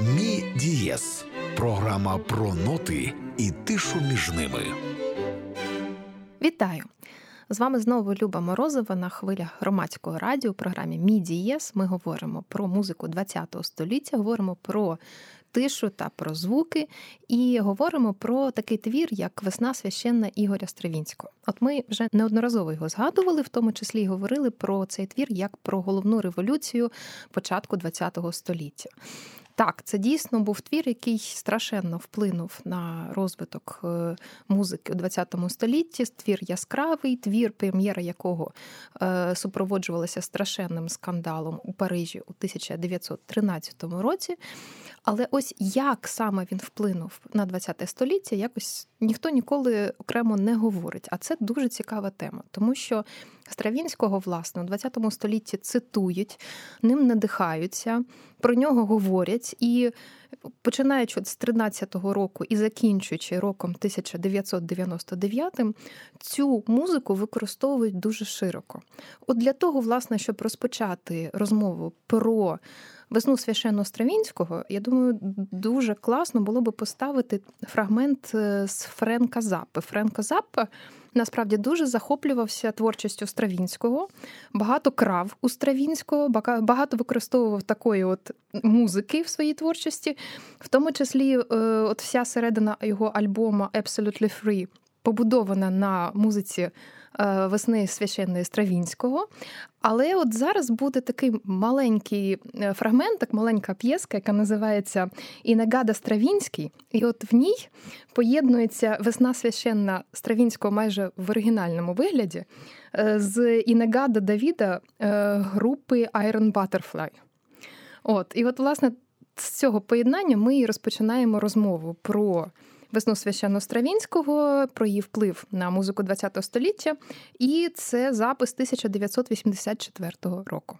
Мі Дієс програма про ноти і тишу між ними. Вітаю! З вами знову Люба Морозова на хвилях громадського радіо у програмі Мі Дієс. Ми говоримо про музику ХХ століття, говоримо про тишу та про звуки, і говоримо про такий твір, як Весна священна Ігоря Стравінського. От ми вже неодноразово його згадували, в тому числі й говорили про цей твір як про головну революцію початку ХХ століття. Так, це дійсно був твір, який страшенно вплинув на розвиток е, музики у ХХ столітті. Твір яскравий, твір, прем'єра якого е, супроводжувалася страшенним скандалом у Парижі у 1913 році. Але ось як саме він вплинув на ХХ століття, якось ніхто ніколи окремо не говорить. А це дуже цікава тема, тому що Стравінського, власне, у ХХ столітті цитують, ним надихаються, про нього говорять. І починаючи з 13-го року і закінчуючи роком 1999, цю музику використовують дуже широко. От для того, власне, щоб розпочати розмову про весну священно Стравінського, я думаю, дуже класно було би поставити фрагмент е, з Френка Заппи. Френка Заппа насправді дуже захоплювався творчістю Стравінського, багато крав у Стравінського, багато використовував такої от музики в своїй творчості, в тому числі, е, от вся середина його альбома Absolutely Free побудована на музиці весни священної Стравінського. Але от зараз буде такий маленький е, фрагмент, так маленька п'єска, яка називається Інегада Стравінський. І от в ній поєднується весна священна Стравінського майже в оригінальному вигляді е, з Інегада Давіда групи Iron Butterfly. От, І от, власне, з цього поєднання ми і розпочинаємо розмову про весну священно-стравінського, про її вплив на музику ХХ століття, і це запис 1984 року.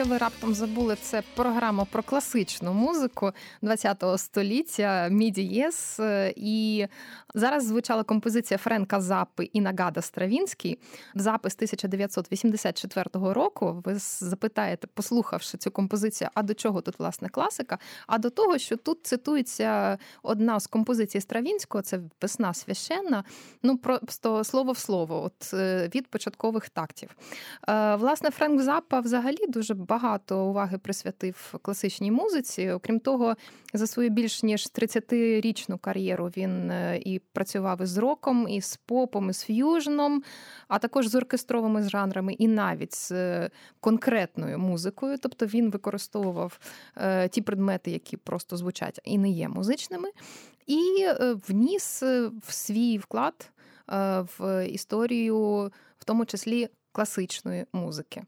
Якщо ви раптом забули, це програма про класичну музику ХХ століття Мідієс. І зараз звучала композиція Френка Запи і Нагада Стравінський. Запис 1984 року. Ви запитаєте, послухавши цю композицію, а до чого тут власне класика? А до того, що тут цитується одна з композицій Стравінського, це весна священна. Ну просто слово в слово, от е, від початкових тактів. Е, власне, Френк Запа взагалі дуже багато уваги присвятив класичній музиці. Окрім того, за свою більш ніж 30-річну кар'єру він е, і працював із роком, з попом, і з ф'южном, а також з оркестровими жанрами, і навіть з е, конкретною музикою. Тобто він використовував е, ті предмети, які просто звучать і не є музичними, і вніс в свій вклад в історію, в тому числі класичної музики.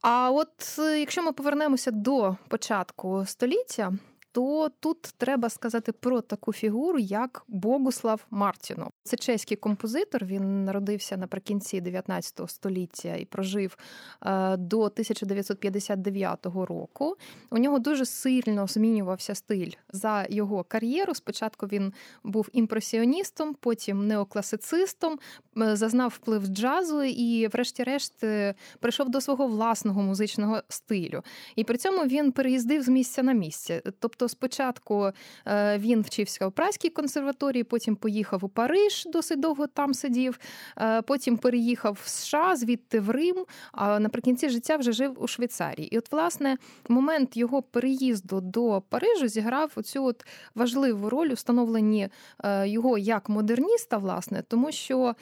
А от е, якщо ми повернемося до початку століття, то тут треба сказати про таку фігуру, як Богуслав Мартіно. Це чеський композитор. Він народився наприкінці 19 століття і прожив е, до 1959 року. У нього дуже сильно змінювався стиль за його кар'єру. Спочатку він був імпресіоністом, потім неокласицистом, е, зазнав вплив джазу і, врешті-решт, е, прийшов до свого власного музичного стилю. І при цьому він переїздив з місця на місце. Тобто Тобто, спочатку е, він вчився у Праській консерваторії, потім поїхав у Париж, досить довго там сидів. Е, потім переїхав в США, звідти в Рим. А наприкінці життя вже жив у Швейцарії. І, от, власне, момент його переїзду до Парижу зіграв оцю от важливу роль у встановленні е, його як модерніста, власне, тому що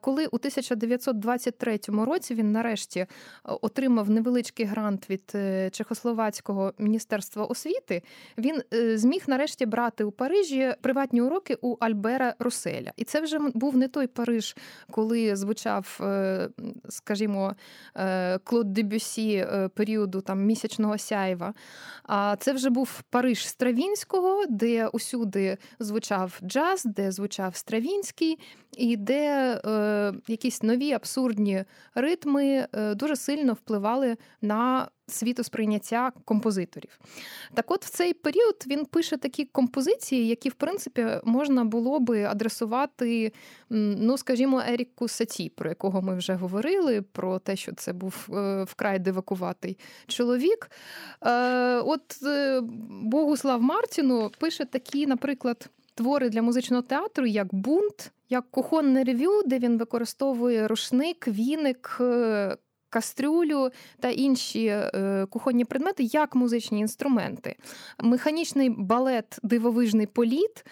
коли у 1923 році він нарешті отримав невеличкий грант від Чехословацького міністерства освіти, він е, зміг нарешті брати у Парижі приватні уроки у Альбера Руселя. І це вже був не той Париж, коли звучав, е, скажімо, е, Клод Дебюсі періоду там місячного сяйва. А це вже був Париж Стравінського, де усюди звучав джаз, де звучав Стравінський, і де е, якісь нові абсурдні ритми дуже сильно впливали на світосприйняття композиторів. Так от в цей період він пише такі композиції, які, в принципі, можна було би адресувати, ну, скажімо, Еріку Саті, про якого ми вже говорили, про те, що це був е, вкрай дивакуватий чоловік. Е, от е, Богуслав Мартіну пише такі, наприклад, твори для музичного театру, як бунт. Як кухонне рев'ю, де він використовує рушник, віник, кастрюлю та інші е, кухонні предмети як музичні інструменти. Механічний балет Дивовижний політ,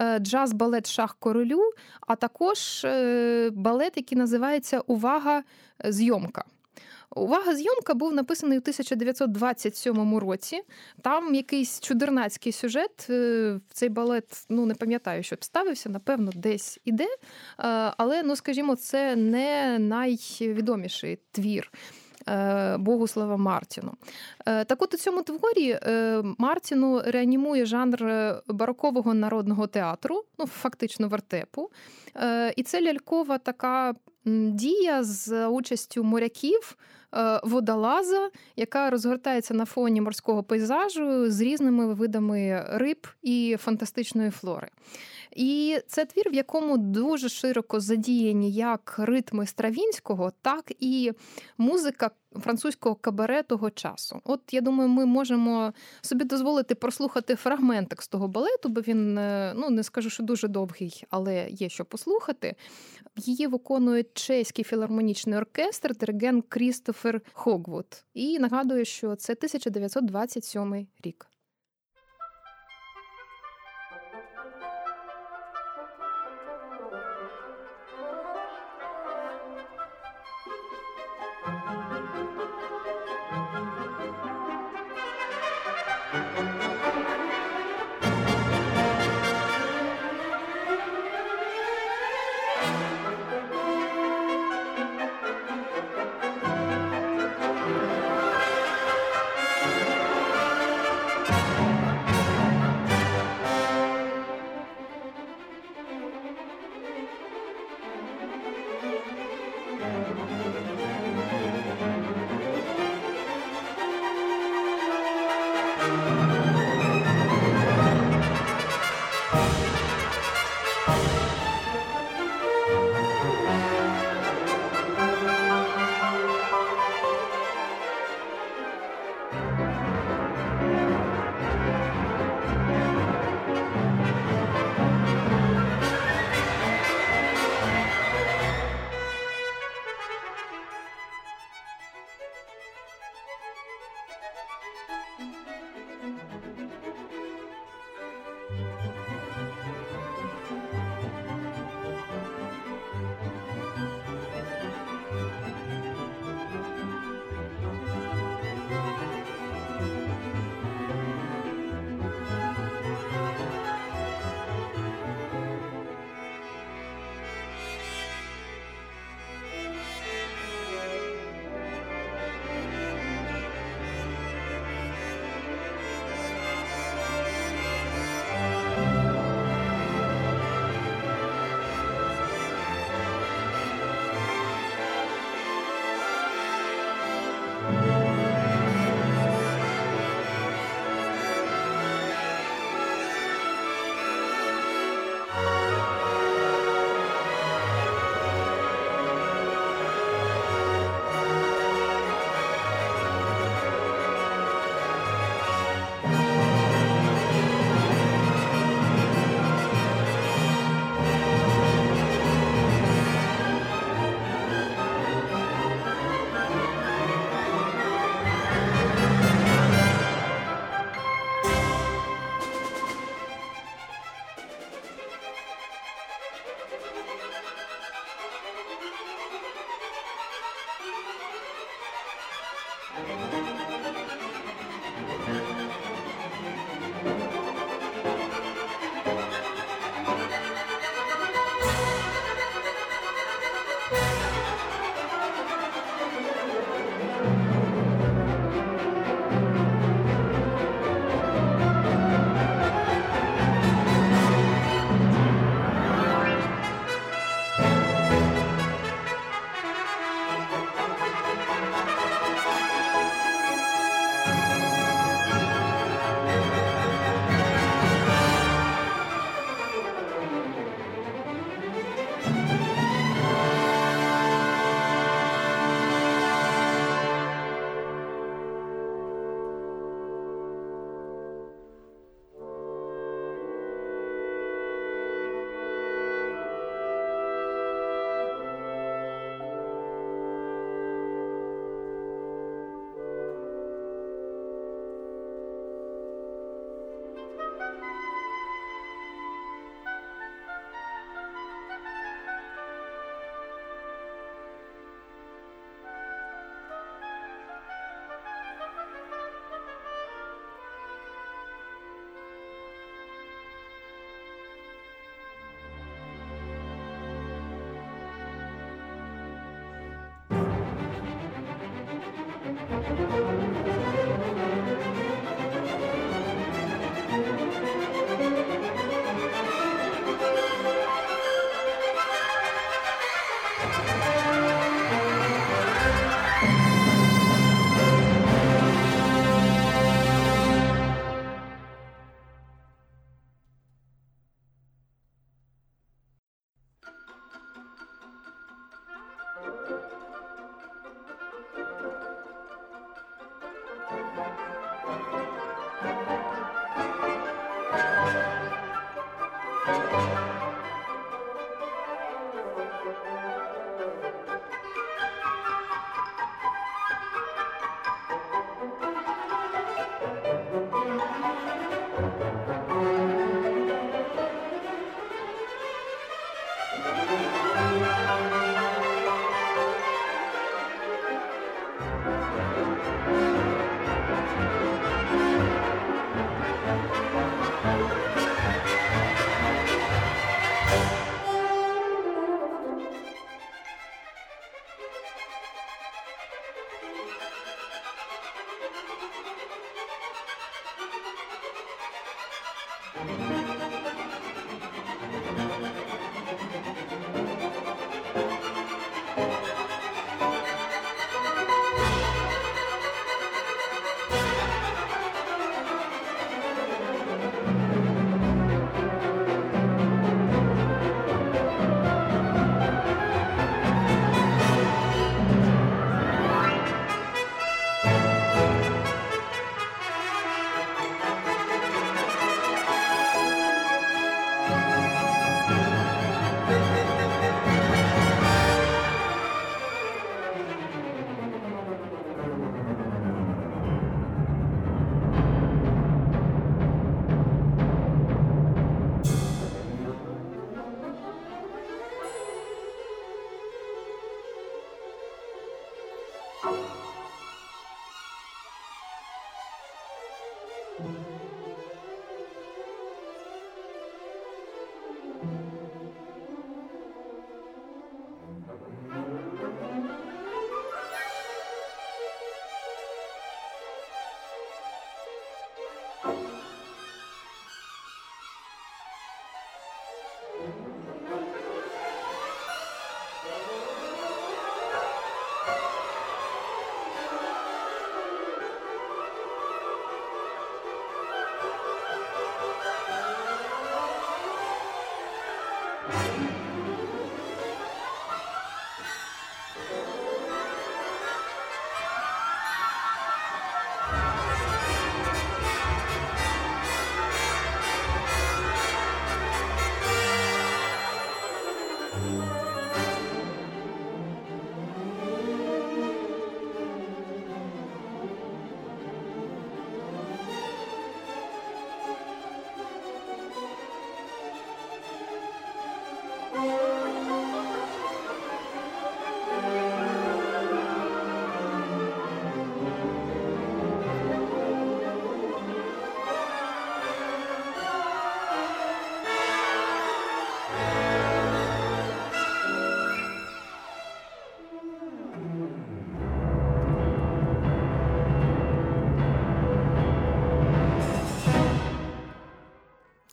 е, джаз-балет Шах королю, а також е, балет, який називається Увага зйомка. Увага, зйомка був написаний у 1927 році. Там якийсь чудернацький сюжет. Е, цей балет, ну не пам'ятаю, що ставився, напевно, десь іде. Е, але, ну скажімо, це не найвідоміший твір. Е, Богуслава Мартіну. Так от у цьому творі Мартіну реанімує жанр барокового народного театру, ну фактично вертепу. І це лялькова така дія з участю моряків. Е, водолаза, яка розгортається на фоні морського пейзажу з різними видами риб і фантастичної флори. І це твір, в якому дуже широко задіяні як ритми Стравінського, так і музика французького кабаре того часу. От я думаю, ми можемо собі дозволити прослухати фрагментик з того балету, бо він е, ну не скажу, що дуже довгий, але є що послухати. Її виконує чеський філармонічний оркестр, диригент Крістофер Хогвуд. І нагадую, що це 1927 рік.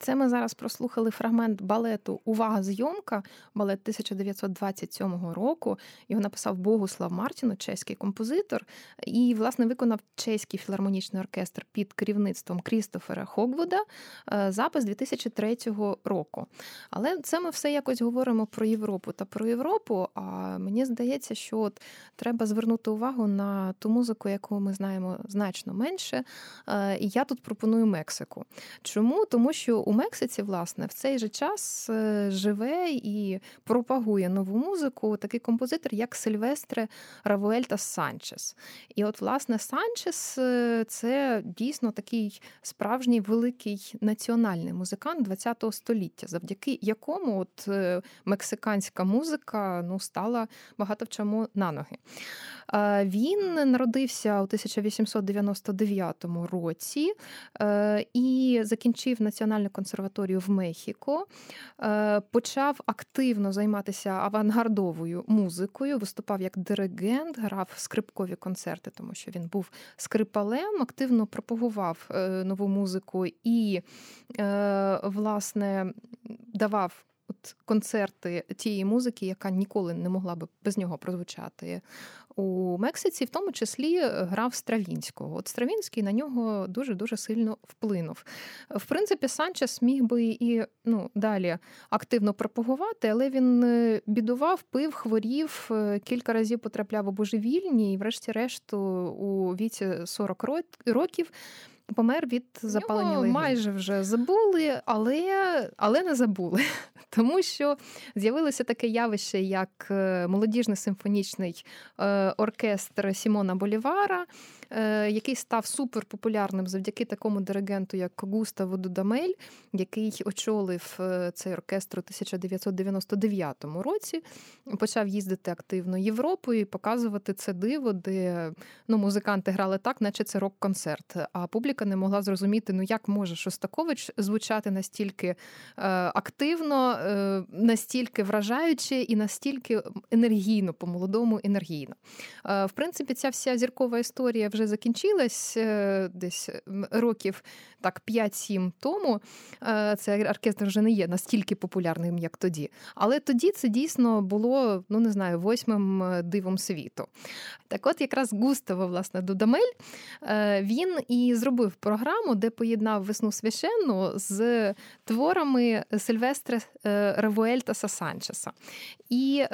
Це ми зараз прослухали фрагмент балету Увага зйомка, балет 1927 року. Його написав Богуслав Мартіну, чеський композитор, і, власне, виконав чеський філармонічний оркестр під керівництвом Крістофера Хогвуда е, запис 2003 року. Але це ми все якось говоримо про Європу та про Європу. А мені здається, що от треба звернути увагу на ту музику, яку ми знаємо значно менше. Е, і я тут пропоную Мексику. Чому? Тому що у Мексиці, власне, в цей же час е, живе і пропагує нову музику такий композитор, як Сильвестре Равуельта Санчес. І от, власне, Санчес е, це дійсно такий справжній великий національний музикант ХХ століття, завдяки якому от е, мексиканська музика ну, стала багато в чому на ноги. Він народився у 1899 році і закінчив національну консерваторію в Мехіко, е, почав активно займатися авангардовою музикою, виступав як диригент, грав скрипкові концерти, тому що він був скрипалем, активно пропагував е, нову музику і, власне, давав концерти тієї музики, яка ніколи не могла би без нього прозвучати у Мексиці, в тому числі грав Стравінського. От Стравінський на нього дуже дуже сильно вплинув. В принципі, Санчес міг би і ну, далі активно пропагувати, але він е, бідував, пив, хворів, е, кілька разів потрапляв у божевільні, і, врешті-решту, у віці 40 років помер від запалення легень. майже вже забули, але але не забули, тому що з'явилося таке явище, як е, молодіжний симфонічний е, оркестр Сімона Болівара. Е, який став суперпопулярним завдяки такому диригенту, як Густаво Дудамель, який очолив е, цей оркестр у 1999 році. Почав їздити активно Європою і показувати це диво, де ну, музиканти грали так, наче це рок-концерт. А публіка не могла зрозуміти, ну як може Шостакович звучати настільки е, активно, настільки вражаюче і настільки енергійно, по-молодому енергійно. В принципі, ця вся зіркова історія вже вже закінчилась е, десь років так 5-7 тому. Е, цей оркестр вже не є настільки популярним, як тоді. Але тоді це дійсно було, ну не знаю, восьмим е, дивом світу. Так от якраз Густаво, власне, Дудамель, він і зробив програму, де поєднав весну священну з творами Сильвестре Равуельтаса Санчеса. І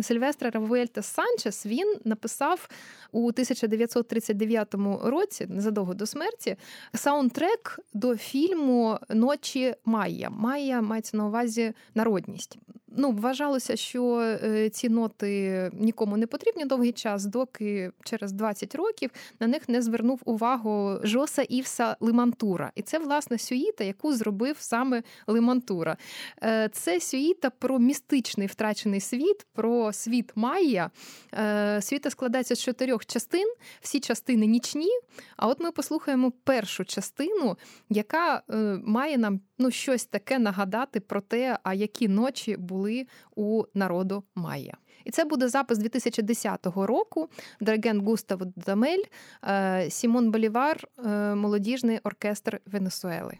Сильвестре Равуельта Санчес він написав у 1939 році, незадовго до смерті, саундтрек до фільму Ночі Майя. Майя мається на увазі народність ну, вважалося, що е, ці ноти нікому не потрібні довгий час, доки через 20 років на них не звернув увагу Жоса Івса Лимантура. І це, власне, сюїта, яку зробив саме Лимантура. Е, це сюїта про містичний втрачений світ, про світ Майя. Е, світа складається з чотирьох частин, всі частини нічні. А от ми послухаємо першу частину, яка має нам ну, щось таке нагадати про те, а які ночі були у народу Майя. І це буде запис 2010 року. Диригент Густав Дамель, е, Сімон Болівар, е, молодіжний оркестр Венесуели.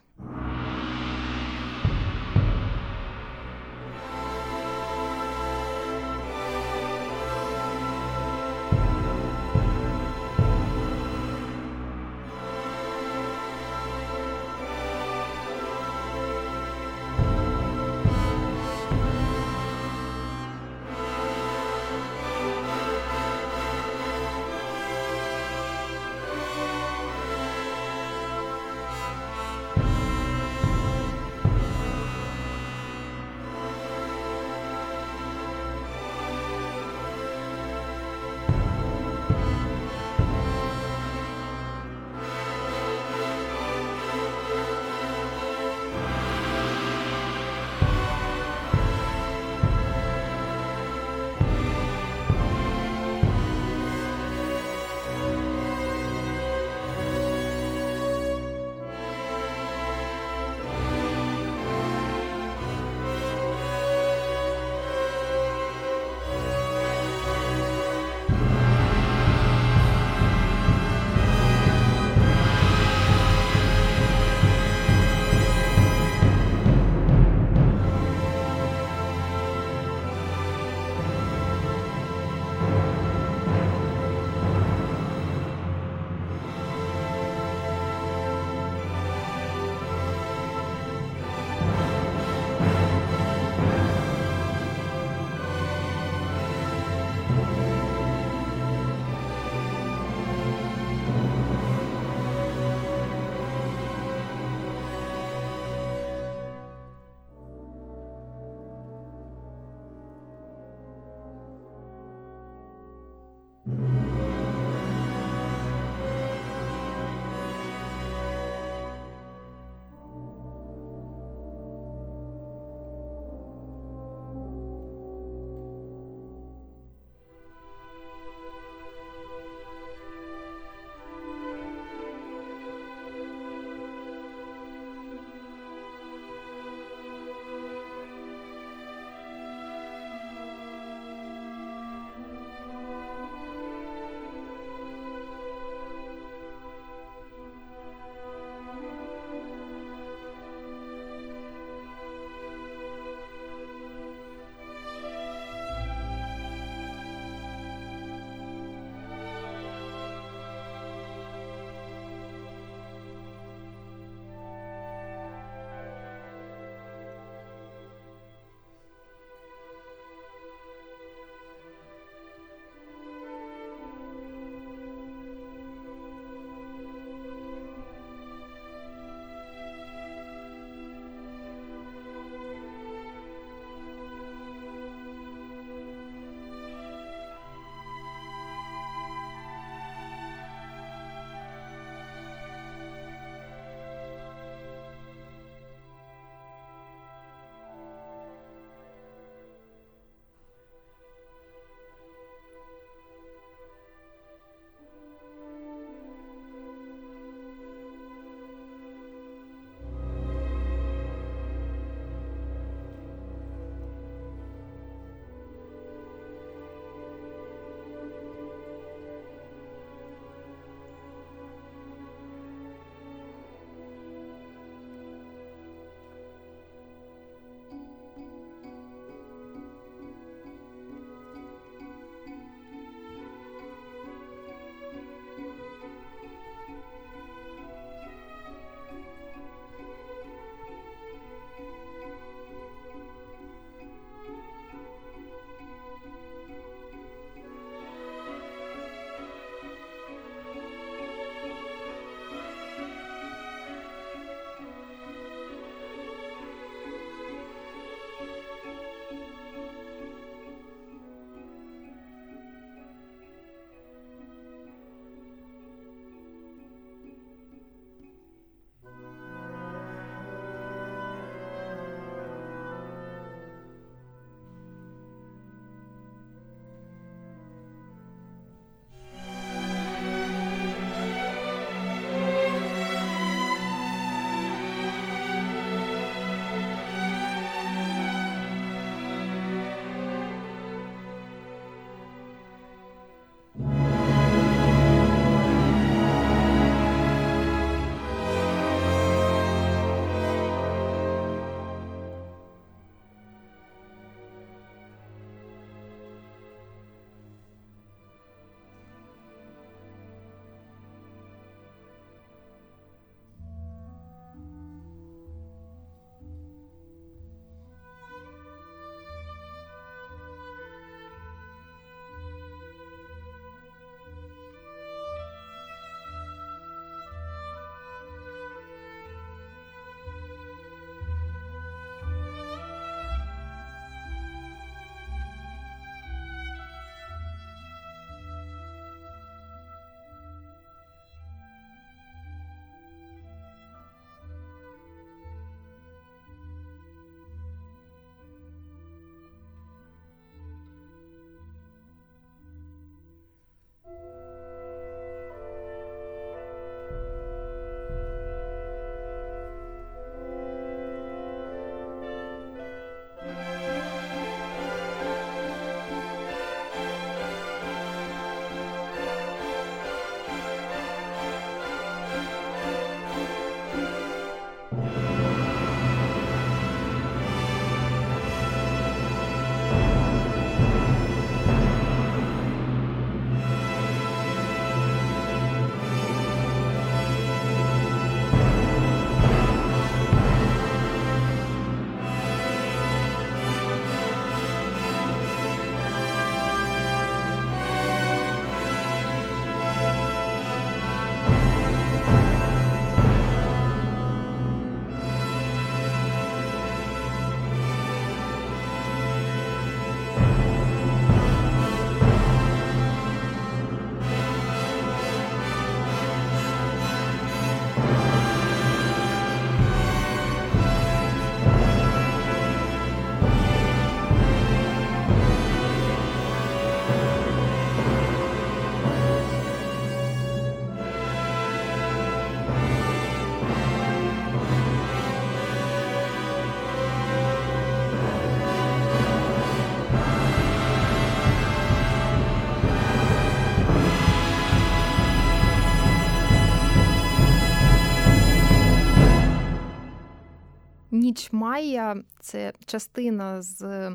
Майя це частина з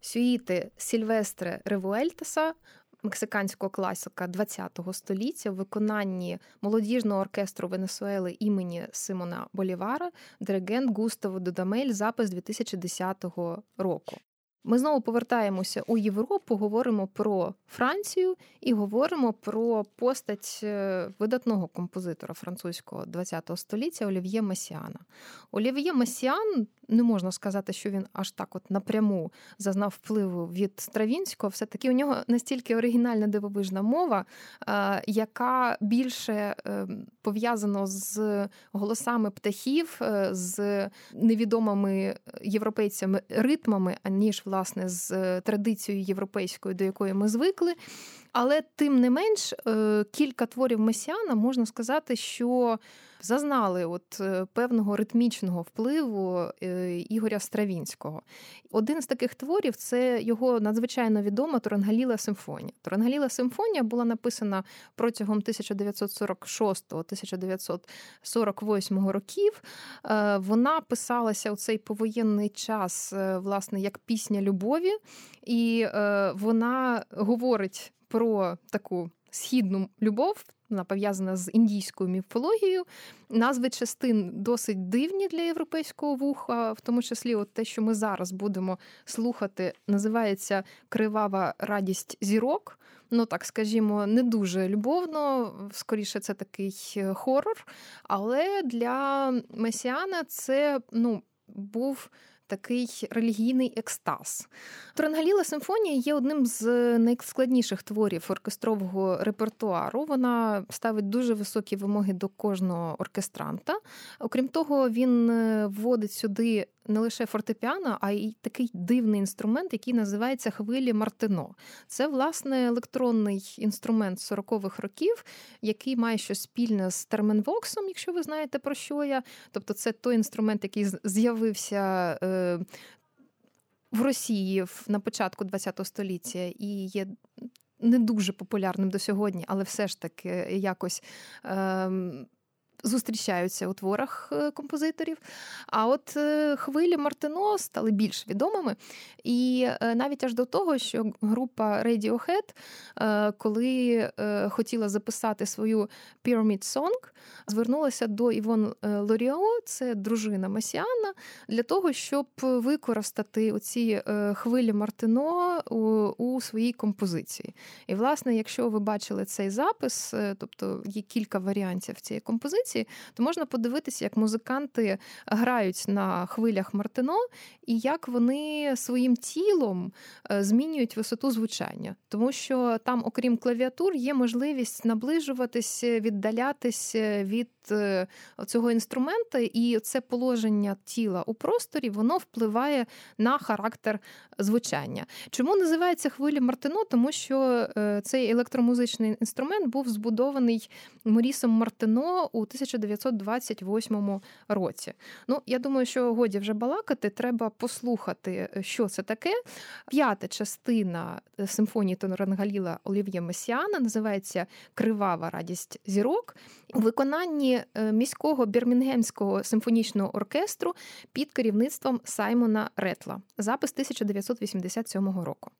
сюїти Сільвестре Ревуельтеса, мексиканського класика ХХ століття в виконанні молодіжного оркестру Венесуели імені Симона Болівара, диригент Густаво Дудамель, запис 2010 року. Ми знову повертаємося у Європу, говоримо про Францію і говоримо про постать е, видатного композитора французького ХХ століття Олів'є Масіана. Олів'є Масіан не можна сказати, що він аж так от напряму зазнав впливу від Стравінського. Все таки у нього настільки оригінальна дивовижна мова, е, яка більше е, пов'язана з голосами птахів, з невідомими європейцями ритмами, аніж власне з е, традицією європейською, до якої ми звикли. Але тим не менш, е, кілька творів Месіана можна сказати, що зазнали от е, певного ритмічного впливу Ігоря Стравінського. Один з таких творів це його надзвичайно відома Турангаліла симфонія. Турангаліла симфонія була написана протягом 1946-1948 років. Вона писалася у цей повоєнний час, власне, як пісня любові, і вона говорить про таку східну любов. Вона пов'язана з індійською міфологією. Назви частин досить дивні для європейського вуха, в тому числі, от те, що ми зараз будемо слухати, називається Кривава радість зірок. Ну так скажімо, не дуже любовно, скоріше, це такий хорор. Але для Месіана це ну, був такий релігійний екстаз. Трангаліла симфонія є одним з найскладніших творів оркестрового репертуару. Вона ставить дуже високі вимоги до кожного оркестранта. Окрім того, він е, вводить сюди не лише фортепіано, а й такий дивний інструмент, який називається хвилі Мартино. Це, власне, електронний інструмент 40-х років, який має щось спільне з терменвоксом, якщо ви знаєте про що я. Тобто, це той інструмент, який з'явився. Е, в Росії на початку ХХ століття і є не дуже популярним до сьогодні, але все ж таки якось ем, зустрічаються у творах е, композиторів. А от е, хвилі Мартино стали більш відомими. І е, навіть аж до того, що група Radiohead, коли хотіла записати свою Pyramid Song, звернулася до Івон Лоріо, це дружина Масіана, для того, щоб використати оці хвилі Мартино у, у своїй композиції. І, власне, якщо ви бачили цей запис, тобто є кілька варіантів цієї композиції музиці, то можна подивитися, як музиканти грають на хвилях Мартино і як вони своїм тілом е, змінюють висоту звучання, тому що там, окрім клавіатур, є можливість наближуватись, віддалятись від е, цього інструмента, і це положення тіла у просторі воно впливає на характер звучання. Чому називається хвилі Мартино? Тому що е, цей електромузичний інструмент був збудований Морісом Мартино у 1928 році. Ну, я думаю, що годі вже балакати, треба послухати, що це таке. П'ята частина симфонії Тонорангаліла Олів'є Месіана називається Кривава радість зірок у виконанні е, міського бірмінгемського симфонічного оркестру під керівництвом Саймона Ретла. Запис 1987 року.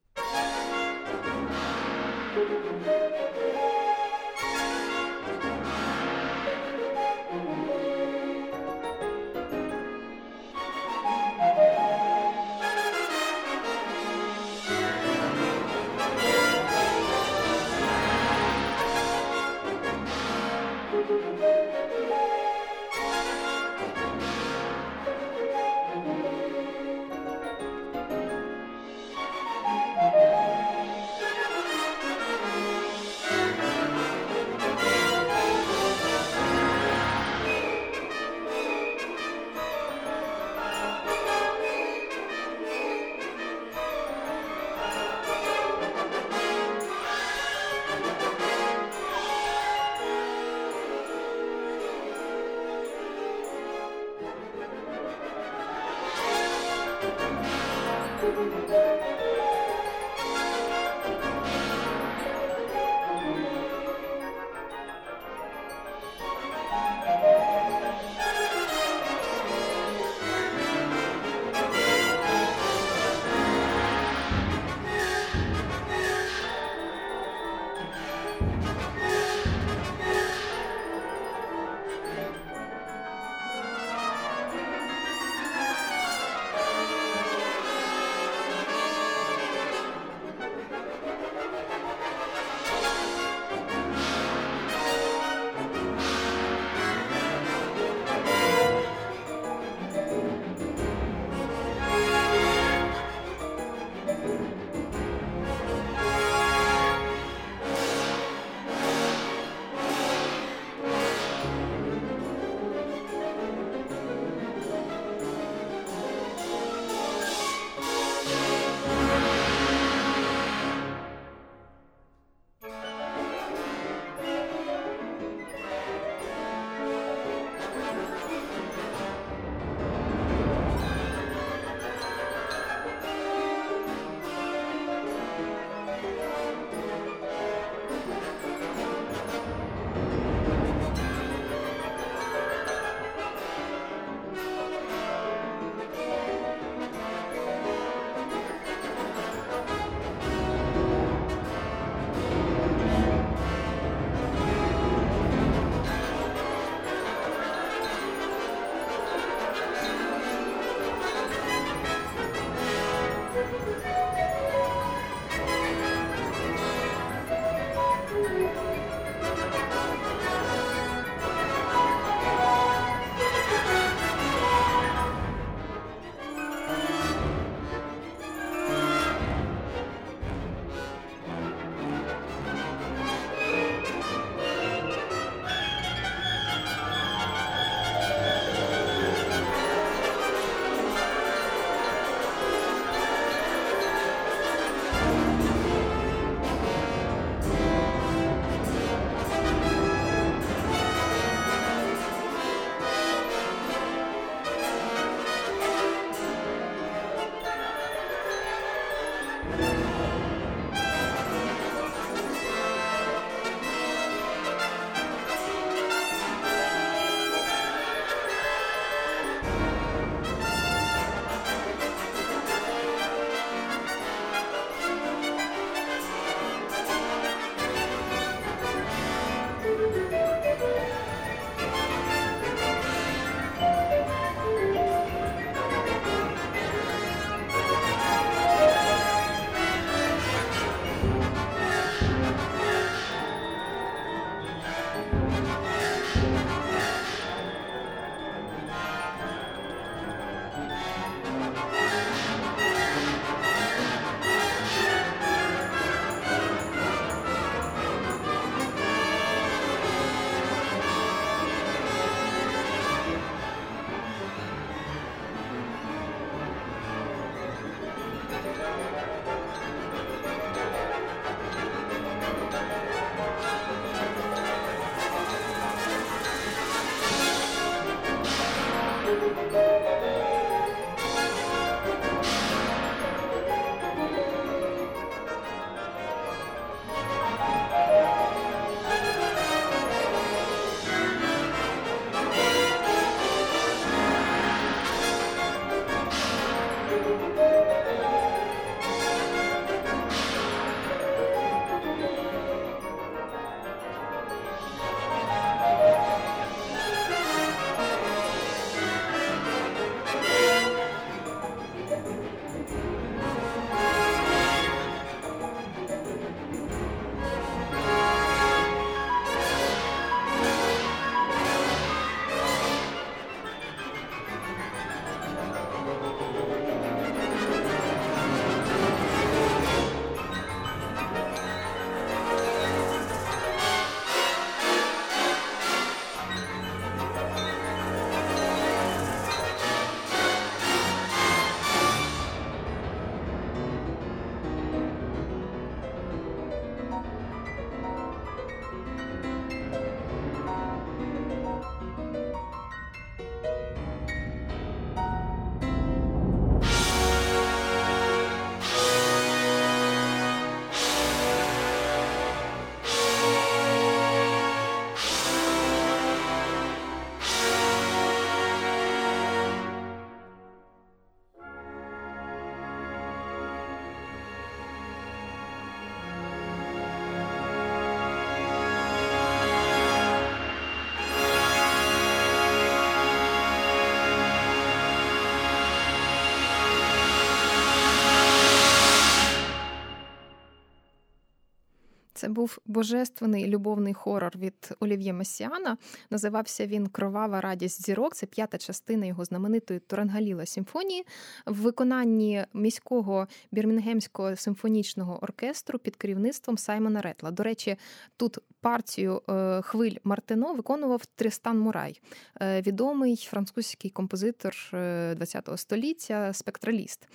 Був божественний любовний хорор від Олів'є Месіана. Називався він Кровава радість зірок. Це п'ята частина його знаменитої Турангаліла симфонії в виконанні міського бірмінгемського симфонічного оркестру під керівництвом Саймона Ретла. До речі, тут партію е, хвиль Мартино виконував Трістан Мурай, е, відомий французький композитор ХХ е, століття, спектраліст.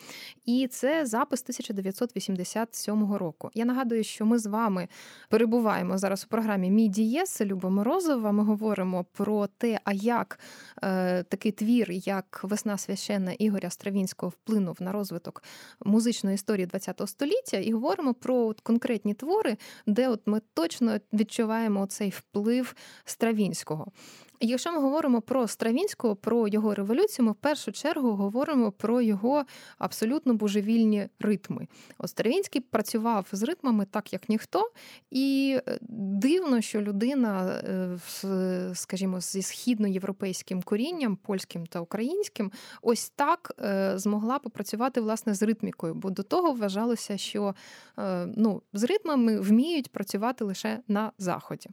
І це запис 1987 року. Я нагадую, що ми з вами перебуваємо зараз у програмі Мій дієс Люба Морозова. Ми говоримо про те, а як е, такий твір, як Весна священна Ігоря Стравінського вплинув на розвиток музичної історії ХХ століття, і говоримо про от конкретні твори, де от ми точно відчуваємо цей вплив Стравінського. Якщо ми говоримо про Стравінського, про його революцію, ми в першу чергу говоримо про його абсолютно божевільні ритми. От Стравінський працював з ритмами так, як ніхто, і е, дивно, що людина, е, скажімо, зі східноєвропейським корінням, польським та українським, ось так е, змогла попрацювати власне з ритмікою, бо до того вважалося, що ну, з ритмами вміють працювати лише на заході.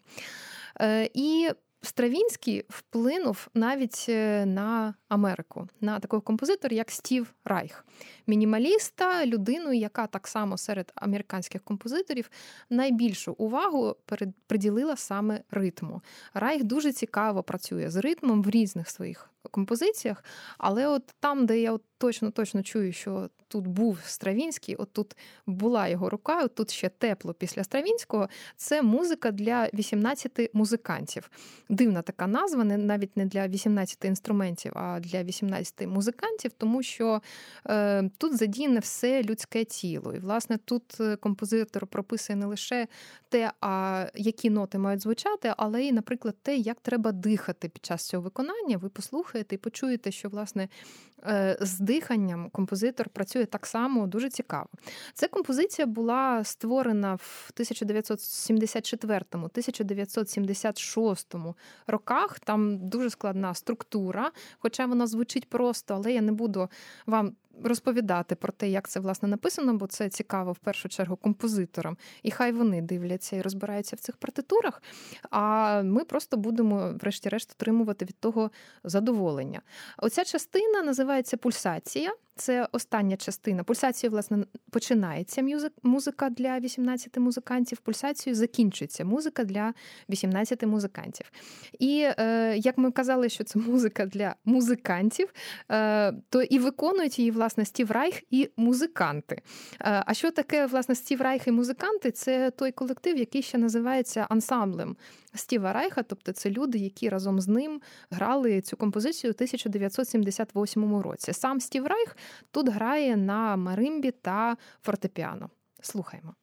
І Стравінський вплинув навіть е, на Америку, на такого композитора, як Стів Райх, мінімаліста, людину, яка так само серед американських композиторів найбільшу увагу приділила саме ритму. Райх дуже цікаво працює з ритмом в різних своїх композиціях, але от там, де я от точно точно чую, що тут був Стравінський, от тут була його рука, от тут ще тепло після Стравінського. Це музика для 18 музикантів. Дивна така назва, не навіть не для 18 інструментів, а для 18 музикантів, тому що е, тут задіяне все людське тіло. І, власне, тут е, композитор прописує не лише те, а які ноти мають звучати, але й, наприклад, те, як треба дихати під час цього виконання. Ви послухаєте і почуєте, що власне Е, з диханням композитор працює так само дуже цікаво. Ця композиція була створена в 1974-1976 роках. Там дуже складна структура, хоча вона звучить просто, але я не буду вам розповідати про те, як це власне написано, бо це цікаво в першу чергу композиторам. І хай вони дивляться і розбираються в цих партитурах. А ми просто будемо, врешті-решт, отримувати від того задоволення. Оця частина називається пульсація. Це остання частина. Пульсацію, власне, починається музика для 18 музикантів. Пульсацією закінчується музика для 18 музикантів. І е, як ми казали, що це музика для музикантів, е, то і виконують її власне Стів Райх і музиканти. Е, а що таке власне Стів Райх і музиканти? Це той колектив, який ще називається ансамблем Стіва Райха, тобто це люди, які разом з ним грали цю композицію у 1978 році. Сам Стів Райх тут грає на маримбі та фортепіано. Слухаймо.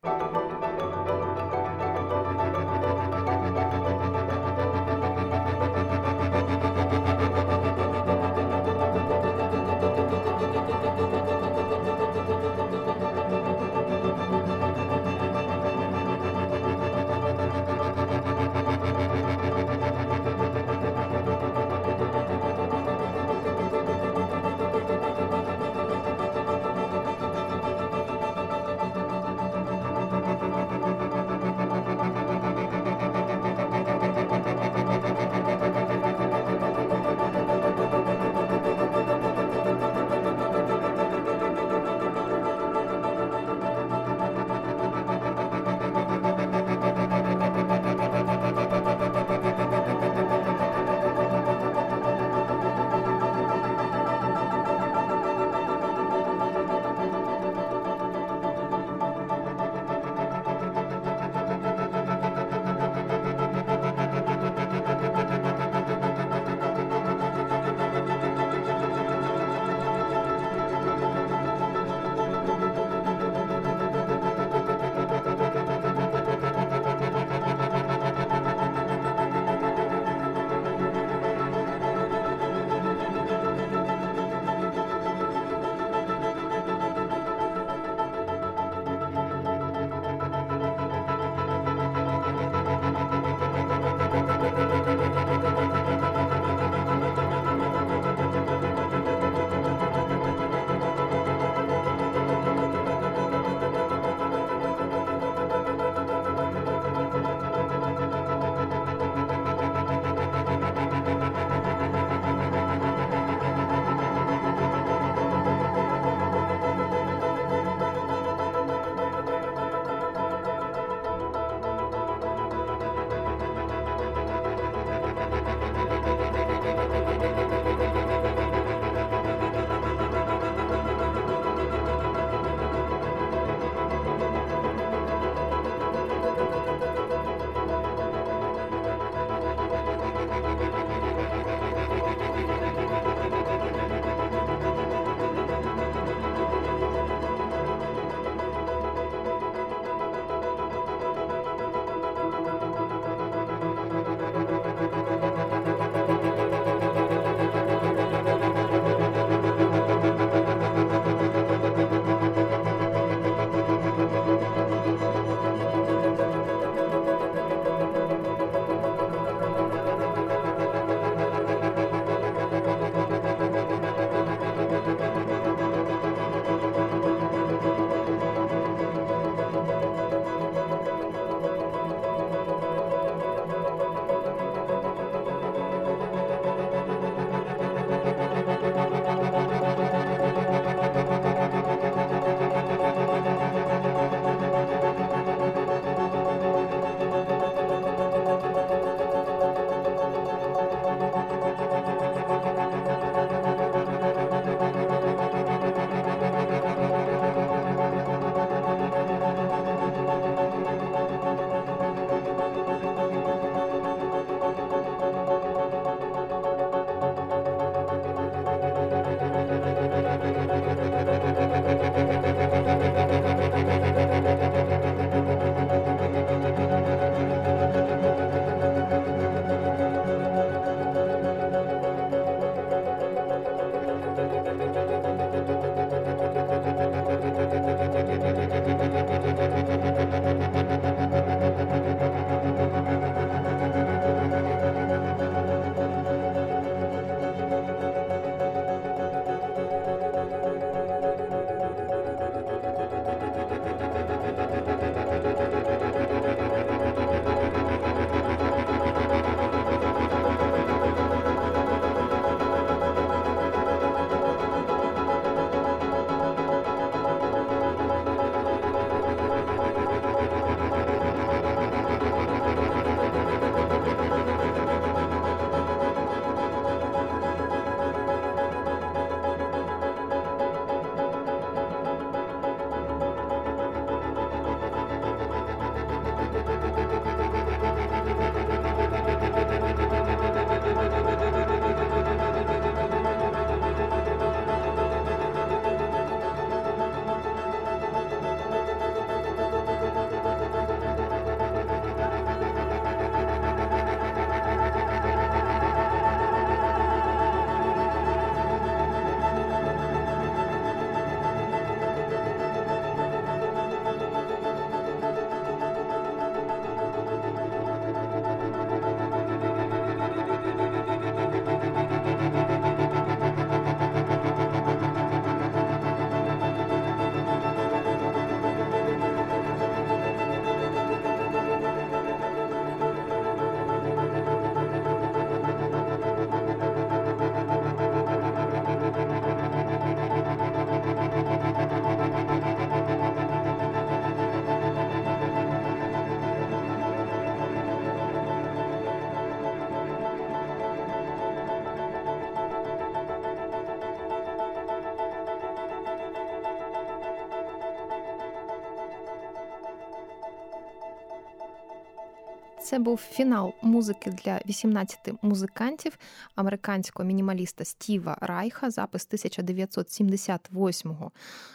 Це був фінал музики для 18 музикантів американського мінімаліста Стіва Райха, запис 1978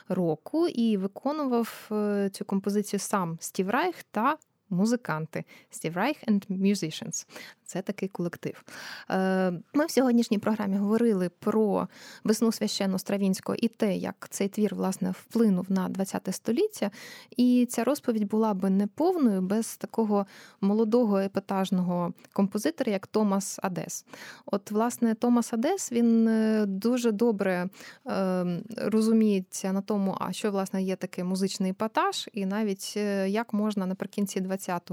року. І виконував е, цю композицію сам Стів Райх та музиканти Стів Райх and Musicians. Це такий колектив. Е, ми в сьогоднішній програмі говорили про весну священну Стравінського і те, як цей твір власне вплинув на ХХ століття. І ця розповідь була би неповною без такого молодого епатажного композитора, як Томас Адес. От, власне, Томас Адес він е, дуже добре е, розуміється на тому, а що власне є такий музичний епатаж, і навіть як можна наприкінці ХХ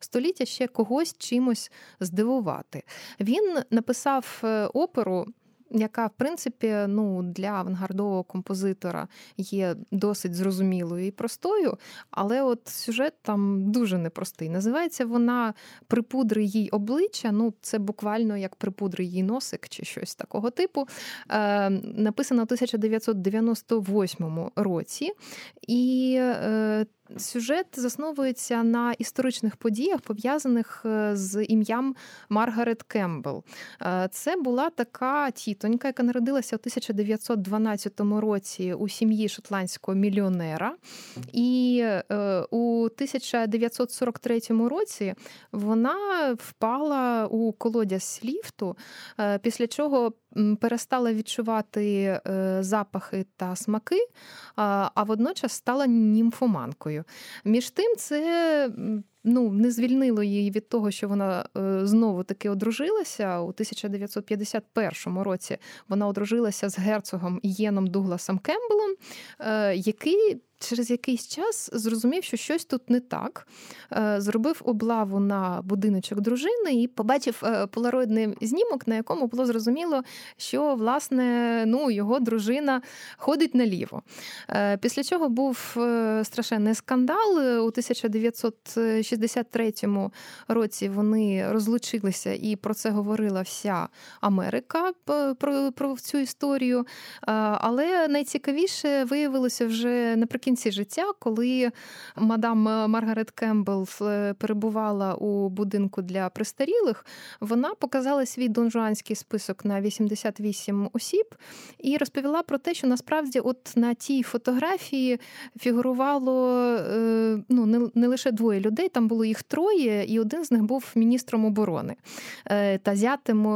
століття ще когось чимось здивувати. Він написав е, оперу. Яка, в принципі, ну для авангардового композитора є досить зрозумілою і простою, але от сюжет там дуже непростий. Називається вона Припудри їй обличчя. Ну, це буквально як припудри їй носик чи щось такого типу. Е, Написано у 1998 році. І е, Сюжет засновується на історичних подіях, пов'язаних е, з ім'ям Маргарет Кембл. Е, це була така тітонька, яка народилася у 1912 році у сім'ї шотландського мільйонера. І е, у 1943 році вона впала у колодязь ліфту, після чого перестала відчувати запахи та смаки, а водночас стала німфоманкою. Між тим, це ну, не звільнило її від того, що вона е, знову таки одружилася у 1951 році. Вона одружилася з герцогом Єном Дугласом Кембелом, е, який через якийсь час зрозумів, що щось тут не так. Е, зробив облаву на будиночок дружини і побачив полароїдний знімок, на якому було зрозуміло, що власне ну, його дружина ходить наліво. Після чого був страшенний скандал у 1960 63-му році вони розлучилися, і про це говорила вся Америка про, про цю історію. Але найцікавіше виявилося вже наприкінці життя, коли мадам Маргарет Кембл е, перебувала у будинку для престарілих. Вона показала свій донжуанський список на 88 осіб і розповіла про те, що насправді, от на тій фотографії фігурувало е, ну не лише двоє людей. Там було їх троє, і один з них був міністром оборони е, та зятим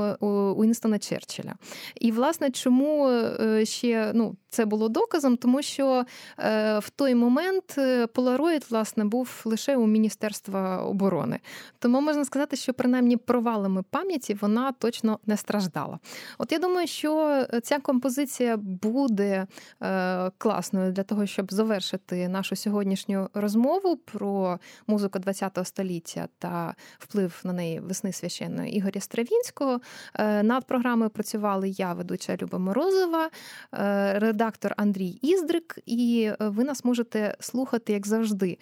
Уінстона Черчилля. І, власне, чому е, ще ну, це було доказом, тому що е, в той момент Полароїд, власне, був лише у Міністерства оборони. Тому можна сказати, що принаймні провалами пам'яті вона точно не страждала. От я думаю, що ця композиція буде класною для того, щоб завершити нашу сьогоднішню розмову про музику ХХ століття та вплив на неї весни священної Ігоря Стравінського. Е, над програмою працювали я, ведуча Люба Морозова, е, редактор Андрій Іздрик, і е, ви нас можете слухати, як завжди,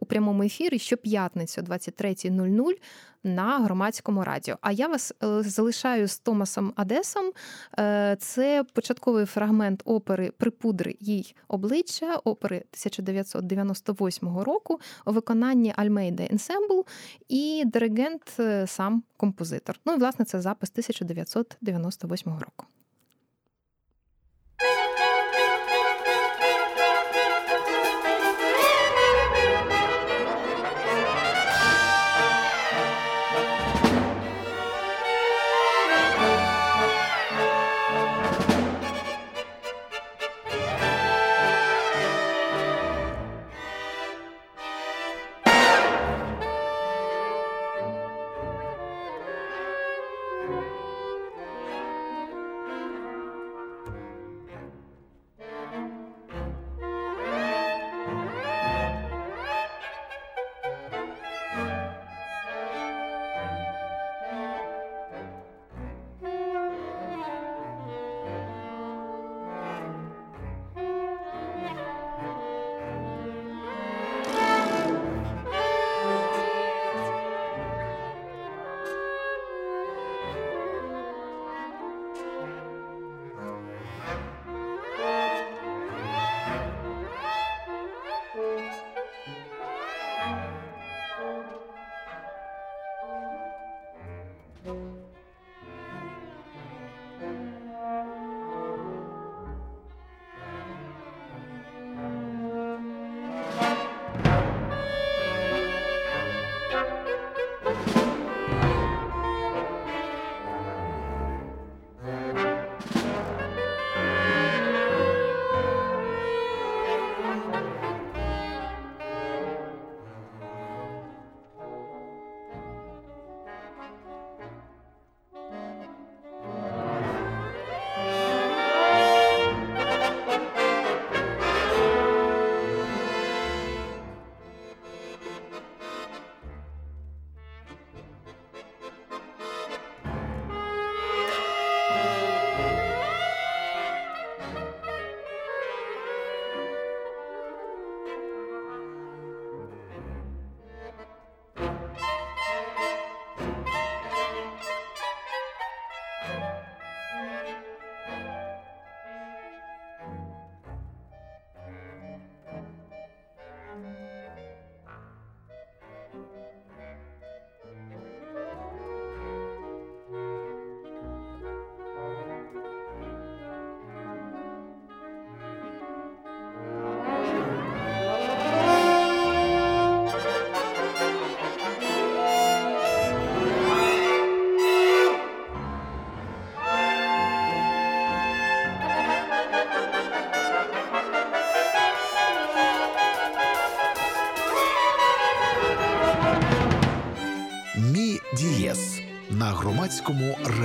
у прямому ефірі щоп'ятницю, 23.00 на громадському радіо. А я вас залишаю з Томасом Адесом. Це початковий фрагмент опери Припудри їй обличчя, опери 1998 року у виконанні Альмейда Ensemble і диригент е, сам композитор. Ну і власне це запис 1998 року.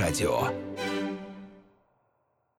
Радіо.